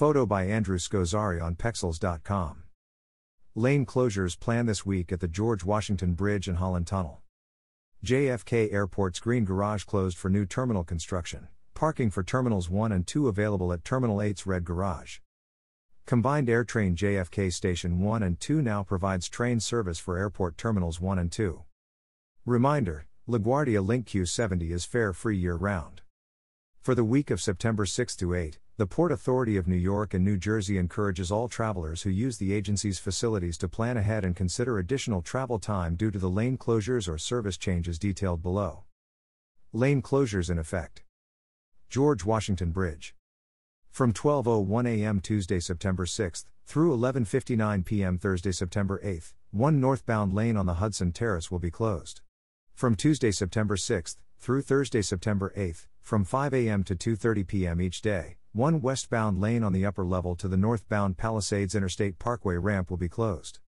Photo by Andrew Scozzari on Pexels.com. Lane closures planned this week at the George Washington Bridge and Holland Tunnel. JFK Airport's Green Garage closed for new terminal construction. Parking for Terminals 1 and 2 available at Terminal 8's Red Garage. Combined AirTrain JFK Station 1 and 2 now provides train service for airport terminals 1 and 2. Reminder LaGuardia Link Q70 is fare free year round. For the week of September 6 to 8, the Port Authority of New York and New Jersey encourages all travelers who use the agency's facilities to plan ahead and consider additional travel time due to the lane closures or service changes detailed below. Lane closures in effect. George Washington Bridge. From 12:01 a.m. Tuesday, September 6 through 11:59 p.m. Thursday, September 8, one northbound lane on the Hudson Terrace will be closed. From Tuesday, September 6 through Thursday, September 8, from 5 a.m. to 2:30 p.m. each day, one westbound lane on the upper level to the northbound Palisades Interstate Parkway ramp will be closed.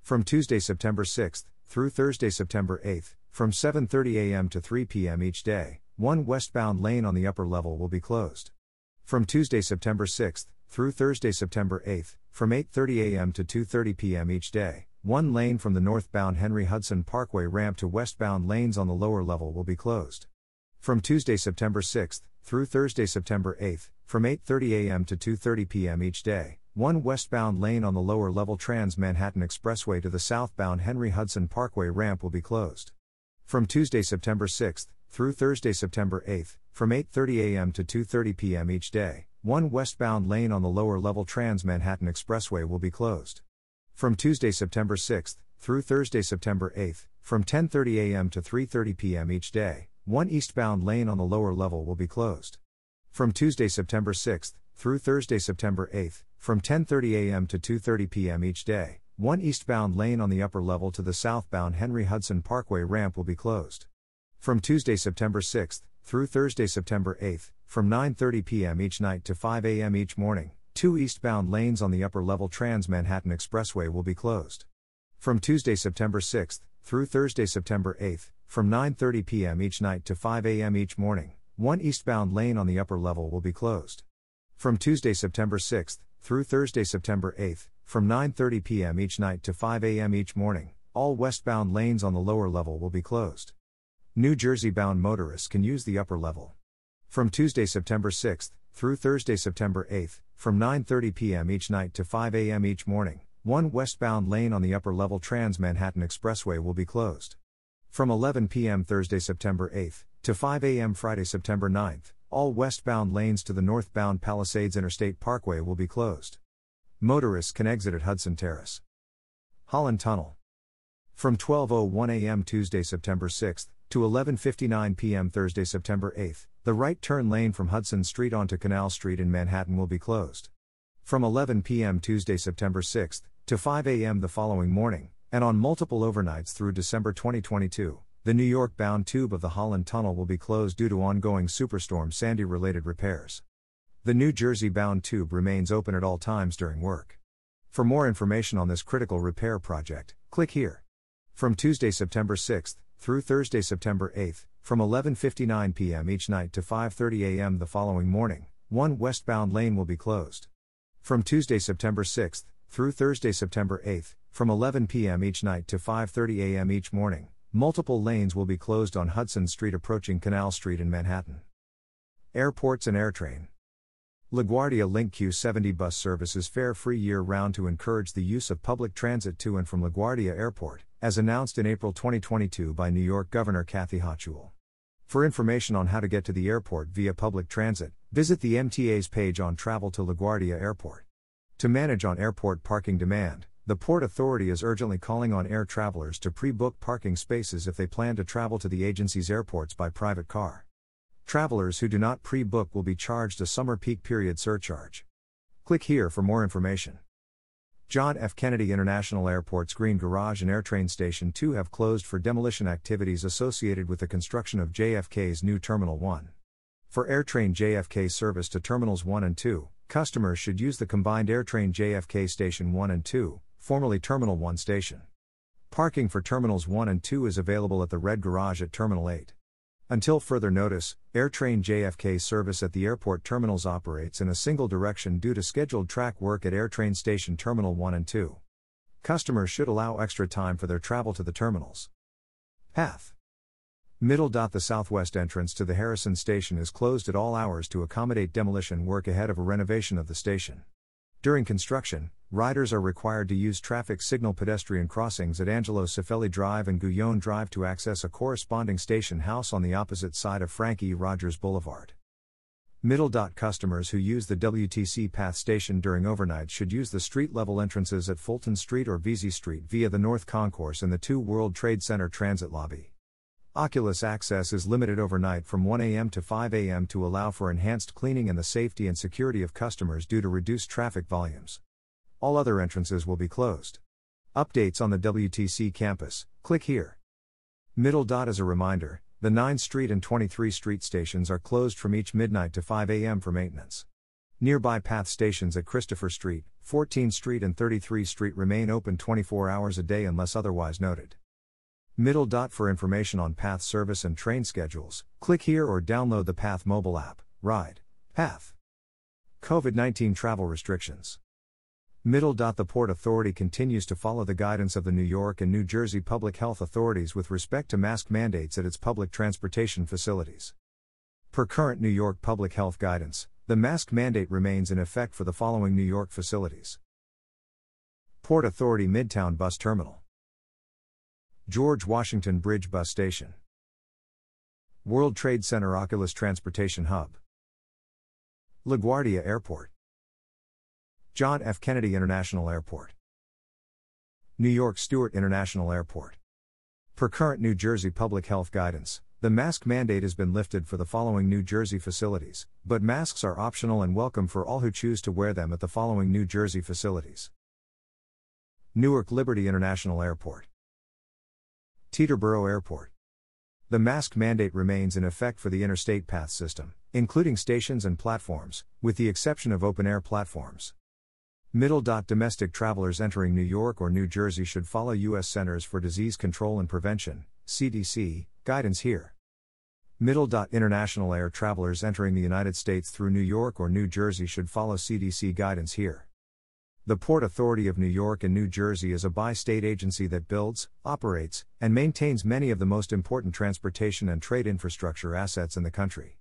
From Tuesday, September 6 through Thursday, September 8, from 7:30 a.m. to 3 p.m. each day, one westbound lane on the upper level will be closed. From Tuesday, September 6 through Thursday, September 8, from 8:30 a.m. to 2:30 p.m. each day, one lane from the northbound Henry Hudson Parkway ramp to westbound lanes on the lower level will be closed. From Tuesday, September 6 through Thursday, September 8, from 8:30 a.m. to 2:30 p.m. each day, one westbound lane on the lower level Trans Manhattan Expressway to the southbound Henry Hudson Parkway ramp will be closed. From Tuesday, September 6 through Thursday, September 8, from 8:30 a.m. to 2:30 p.m. each day, one westbound lane on the lower level Trans Manhattan Expressway will be closed. From Tuesday, September 6 through Thursday, September 8, from 10:30 a.m. to 3:30 p.m. each day, one eastbound lane on the lower level will be closed. From Tuesday, September 6 through Thursday, September 8, from 10:30 a.m. to 2:30 p.m. each day, one eastbound lane on the upper level to the southbound Henry Hudson Parkway ramp will be closed. From Tuesday, September 6 through Thursday, September 8, from 9:30 p.m. each night to 5 a.m. each morning, two eastbound lanes on the upper level Trans Manhattan Expressway will be closed. From Tuesday, September 6 through Thursday, September 8, from 9:30 p.m. each night to 5 a.m. each morning, one eastbound lane on the upper level will be closed. From Tuesday, September 6 through Thursday, September 8, from 9:30 p.m. each night to 5 a.m. each morning, all westbound lanes on the lower level will be closed. New Jersey bound motorists can use the upper level. From Tuesday, September 6 through Thursday, September 8, from 9:30 p.m. each night to 5 a.m. each morning, one westbound lane on the upper level Trans Manhattan Expressway will be closed. From 11 p.m. Thursday, September 8 to 5 a.m. Friday, September 9, all westbound lanes to the northbound Palisades Interstate Parkway will be closed. Motorists can exit at Hudson Terrace. Holland Tunnel. From 12:01 a.m. Tuesday, September 6 to 11:59 p.m. Thursday, September 8, the right turn lane from Hudson Street onto Canal Street in Manhattan will be closed. From 11 p.m. Tuesday, September 6 to 5 a.m. the following morning, and on multiple overnights through December 2022, the New York bound tube of the Holland Tunnel will be closed due to ongoing Superstorm Sandy related repairs. The New Jersey bound tube remains open at all times during work. For more information on this critical repair project, click here. From Tuesday, September 6 through Thursday, September 8, from 11:59 p.m. each night to 5:30 a.m. the following morning, one westbound lane will be closed. From Tuesday, September 6 through Thursday, September 8, from 11 p.m. each night to 5:30 a.m. each morning, multiple lanes will be closed on Hudson Street approaching Canal Street in Manhattan. Airports and AirTrain. LaGuardia Link Q70 bus service is fare free year round to encourage the use of public transit to and from LaGuardia Airport as announced in April 2022 by New York Governor Kathy Hochul. For information on how to get to the airport via public transit, visit the MTA's page on Travel to LaGuardia Airport. To manage on airport parking demand, the Port Authority is urgently calling on air travelers to pre book parking spaces if they plan to travel to the agency's airports by private car. Travelers who do not pre book will be charged a summer peak period surcharge. Click here for more information. John F. Kennedy International Airport's Green Garage and AirTrain Station 2 have closed for demolition activities associated with the construction of JFK's new Terminal 1. For AirTrain JFK service to Terminals 1 and 2, customers should use the combined AirTrain JFK Station 1 and 2, formerly Terminal 1 station. Parking for Terminals 1 and 2 is available at the Red Garage at Terminal 8. Until further notice, AirTrain JFK service at the airport terminals operates in a single direction due to scheduled track work at AirTrain Station Terminal 1 and 2. Customers should allow extra time for their travel to the terminals. Path Middle. The southwest entrance to the Harrison station is closed at all hours to accommodate demolition work ahead of a renovation of the station. During construction, riders are required to use traffic signal pedestrian crossings at Angelo Cifelli Drive and Guyon Drive to access a corresponding station house on the opposite side of Frank E. Rodgers Boulevard. Middle. Customers who use the WTC Path station during overnight should use the street level entrances at Fulton Street or Vesey Street via the North Concourse and the 2 World Trade Center Transit Lobby. Oculus access is limited overnight from 1 a.m. to 5 a.m. to allow for enhanced cleaning and the safety and security of customers due to reduced traffic volumes. All other entrances will be closed. Updates on the WTC campus, click here. Middle. Dot as a reminder, the 9th Street and 23 Street stations are closed from each midnight to 5 a.m. for maintenance. Nearby path stations at Christopher Street, 14th Street, and 33 Street remain open 24 hours a day unless otherwise noted. Middle. dot For information on Path service and train schedules, click here or download the Path mobile app. Ride. Path. COVID 19 travel restrictions. Middle. dot The Port Authority continues to follow the guidance of the New York and New Jersey public health authorities with respect to mask mandates at its public transportation facilities. Per current New York public health guidance, the mask mandate remains in effect for the following New York facilities Port Authority Midtown Bus Terminal. George Washington Bridge Bus Station. World Trade Center Oculus Transportation Hub. LaGuardia Airport. John F. Kennedy International Airport. New York Stewart International Airport. Per current New Jersey public health guidance, the mask mandate has been lifted for the following New Jersey facilities, but masks are optional and welcome for all who choose to wear them at the following New Jersey facilities Newark Liberty International Airport. Teterboro Airport. The mask mandate remains in effect for the interstate path system, including stations and platforms, with the exception of open air platforms. Middle. dot Domestic travelers entering New York or New Jersey should follow U.S. Centers for Disease Control and Prevention, CDC, guidance here. Middle. dot International air travelers entering the United States through New York or New Jersey should follow CDC guidance here. The Port Authority of New York and New Jersey is a bi state agency that builds, operates, and maintains many of the most important transportation and trade infrastructure assets in the country.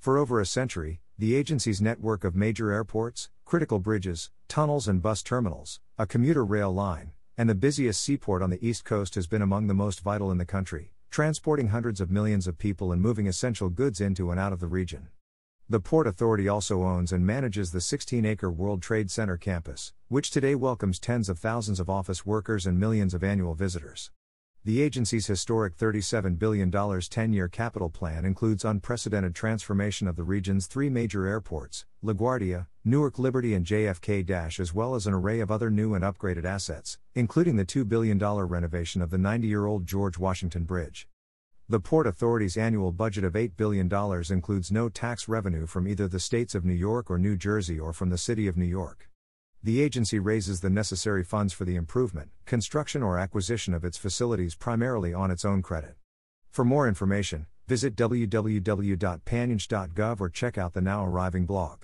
For over a century, the agency's network of major airports, critical bridges, tunnels, and bus terminals, a commuter rail line, and the busiest seaport on the East Coast has been among the most vital in the country, transporting hundreds of millions of people and moving essential goods into and out of the region. The Port Authority also owns and manages the 16 acre World Trade Center campus, which today welcomes tens of thousands of office workers and millions of annual visitors. The agency's historic $37 billion 10 year capital plan includes unprecedented transformation of the region's three major airports, LaGuardia, Newark Liberty, and JFK as well as an array of other new and upgraded assets, including the $2 billion renovation of the 90 year old George Washington Bridge. The Port Authority's annual budget of $8 billion includes no tax revenue from either the states of New York or New Jersey or from the City of New York. The agency raises the necessary funds for the improvement, construction, or acquisition of its facilities primarily on its own credit. For more information, visit www.panynj.gov or check out the now arriving blog.